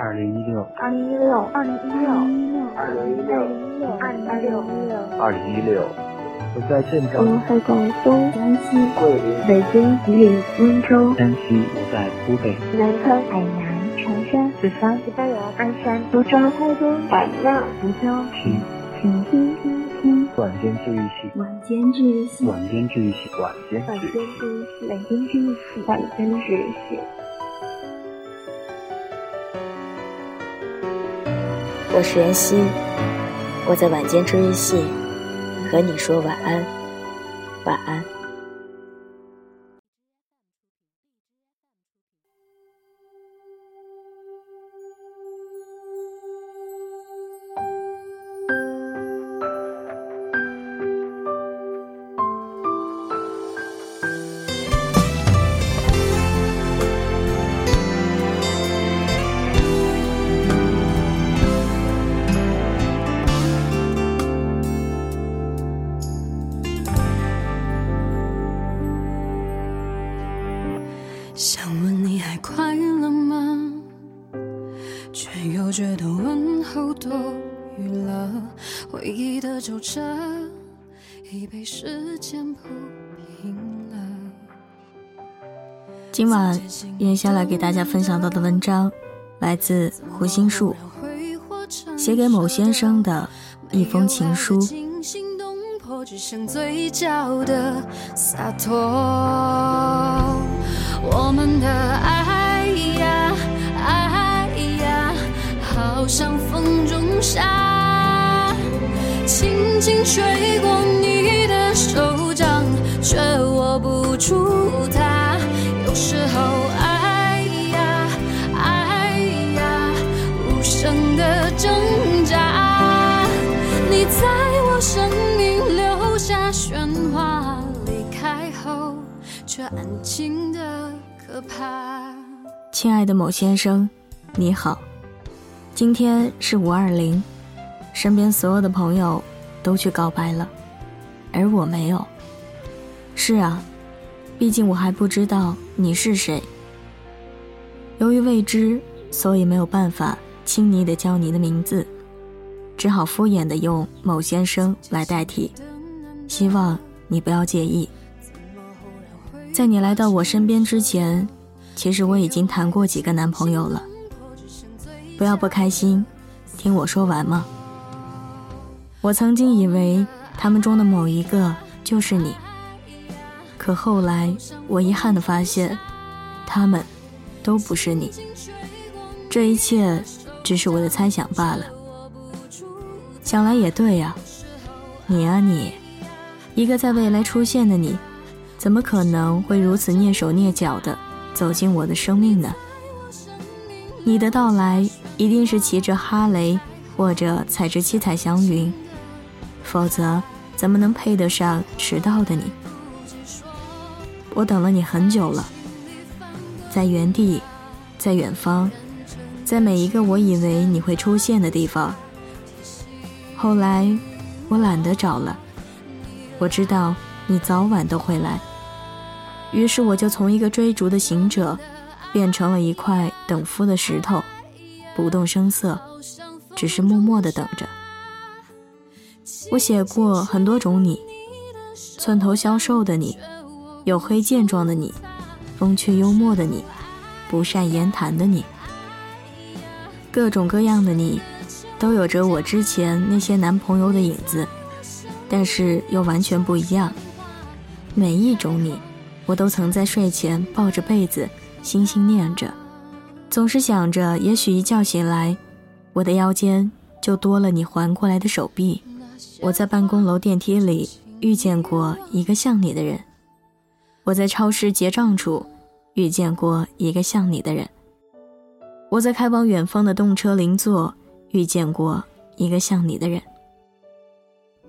二零一六，二零一六，二零一六，二零一六，二零一六，二零一六。我在镇长，我在广东、江西、桂林、北京、吉林、温州、山西，我在湖北、南昌、海南、长沙、四川、西班牙、鞍山、苏州、台东、版纳、福州。听，请听听听晚间治愈系，晚间治愈系，晚间。治愈系，晚间治愈系，晚间治愈系。我是妍希，我在晚间治愈系和你说晚安，晚安。的皱褶已被时间铺平了。今晚燕下来给大家分享到的文章，来自胡心树写给某先生的一封情书。只剩嘴角的洒脱。轻轻吹过你的手掌，却握不住它。有时候，爱呀，爱呀，无声的挣扎。你在我生命留下喧哗，离开后却安静的可怕。亲爱的某先生，你好，今天是五二零，身边所有的朋友都去告白了，而我没有。是啊，毕竟我还不知道你是谁。由于未知，所以没有办法轻昵的叫你的名字，只好敷衍的用某先生来代替，希望你不要介意。在你来到我身边之前，其实我已经谈过几个男朋友了。不要不开心，听我说完嘛。我曾经以为他们中的某一个就是你，可后来我遗憾的发现，他们都不是你。这一切只是我的猜想罢了。想来也对呀、你啊你，一个在未来出现的你，怎么可能会如此蹑手蹑脚的走进我的生命呢？你的到来一定是骑着哈雷或者踩着七彩祥云，否则怎么能配得上迟到的你？我等了你很久了，在原地，在远方，在每一个我以为你会出现的地方。后来，我懒得找了，我知道你早晚都会来。于是我就从一个追逐的行者，变成了一块等夫的石头，不动声色，只是默默地等着。我写过很多种你，寸头消瘦的你，黝黑健壮的你，风趣幽默的你，不善言谈的你，各种各样的你，都有着我之前那些男朋友的影子，但是又完全不一样。每一种你。我都曾在睡前抱着被子，心心念着，总是想着，也许一觉醒来，我的腰间就多了你环过来的手臂。我在办公楼电梯里遇见过一个像你的人，我在超市结账处遇见过一个像你的人，我在开往远方的动车邻座遇见过一个像你的人。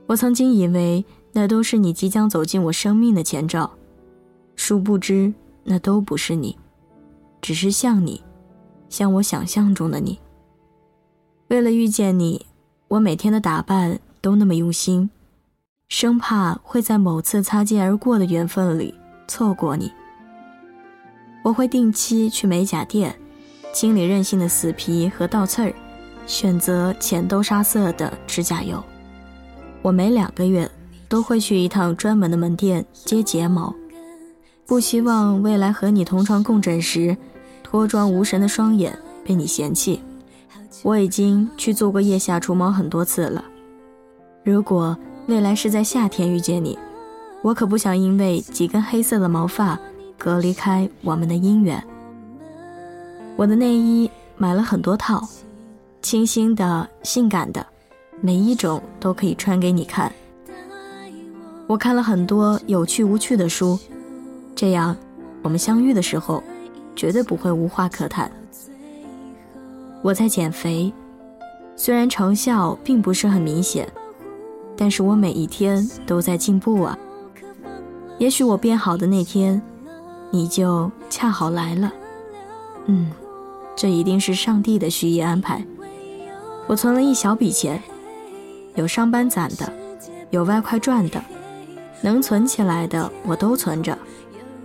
我曾经以为那都是你即将走进我生命的前兆。殊不知，那都不是你，只是像你，像我想象中的你。为了遇见你，我每天的打扮都那么用心，生怕会在某次擦肩而过的缘分里错过你。我会定期去美甲店，清理任性的死皮和倒刺儿，选择浅豆沙色的指甲油。我每两个月都会去一趟专门的门店接睫毛，不希望未来和你同床共枕时，脱妆无神的双眼被你嫌弃。我已经去做过腋下除毛很多次了。如果未来是在夏天遇见你，我可不想因为几根黑色的毛发隔离开我们的姻缘。我的内衣买了很多套，清新的、性感的，每一种都可以穿给你看。我看了很多有趣无趣的书，这样我们相遇的时候绝对不会无话可谈。我在减肥，虽然成效并不是很明显，但是我每一天都在进步啊。也许我变好的那天，你就恰好来了。嗯，这一定是上帝的蓄意安排。我存了一小笔钱，有上班攒的，有外快赚的，能存起来的我都存着，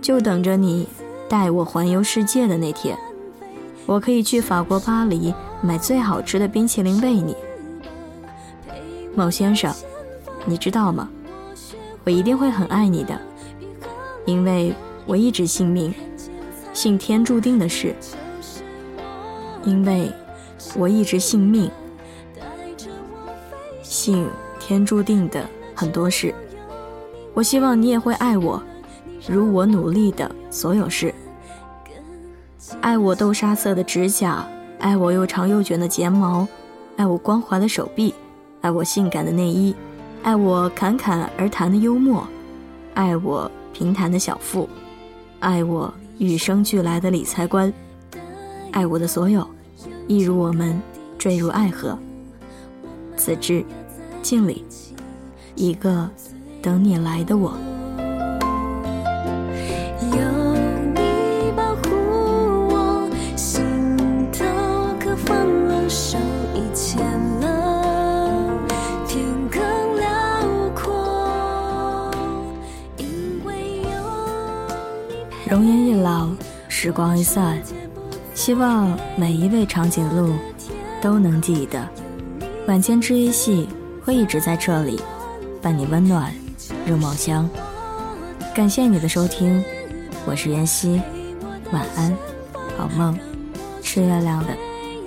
就等着你带我环游世界的那天。我可以去法国巴黎买最好吃的冰淇淋喂你，某先生，你知道吗？我一定会很爱你的，因为我一直信命，信天注定的事。因为我一直信命，信天注定的很多事。我希望你也会爱我，如我努力的所有事。爱我豆沙色的指甲，爱我又长又卷的睫毛，爱我光滑的手臂，爱我性感的内衣，爱我侃侃而谈的幽默，爱我平坦的小腹，爱我与生俱来的理财观，爱我的所有，一如我们坠入爱河。此致，敬礼，一个等你来的我。时光一散，希望每一位长颈鹿都能记得，晚间治愈系会一直在这里，伴你温暖入梦乡。感谢你的收听，我是妍希，晚安，好梦，吃月亮的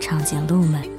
长颈鹿们。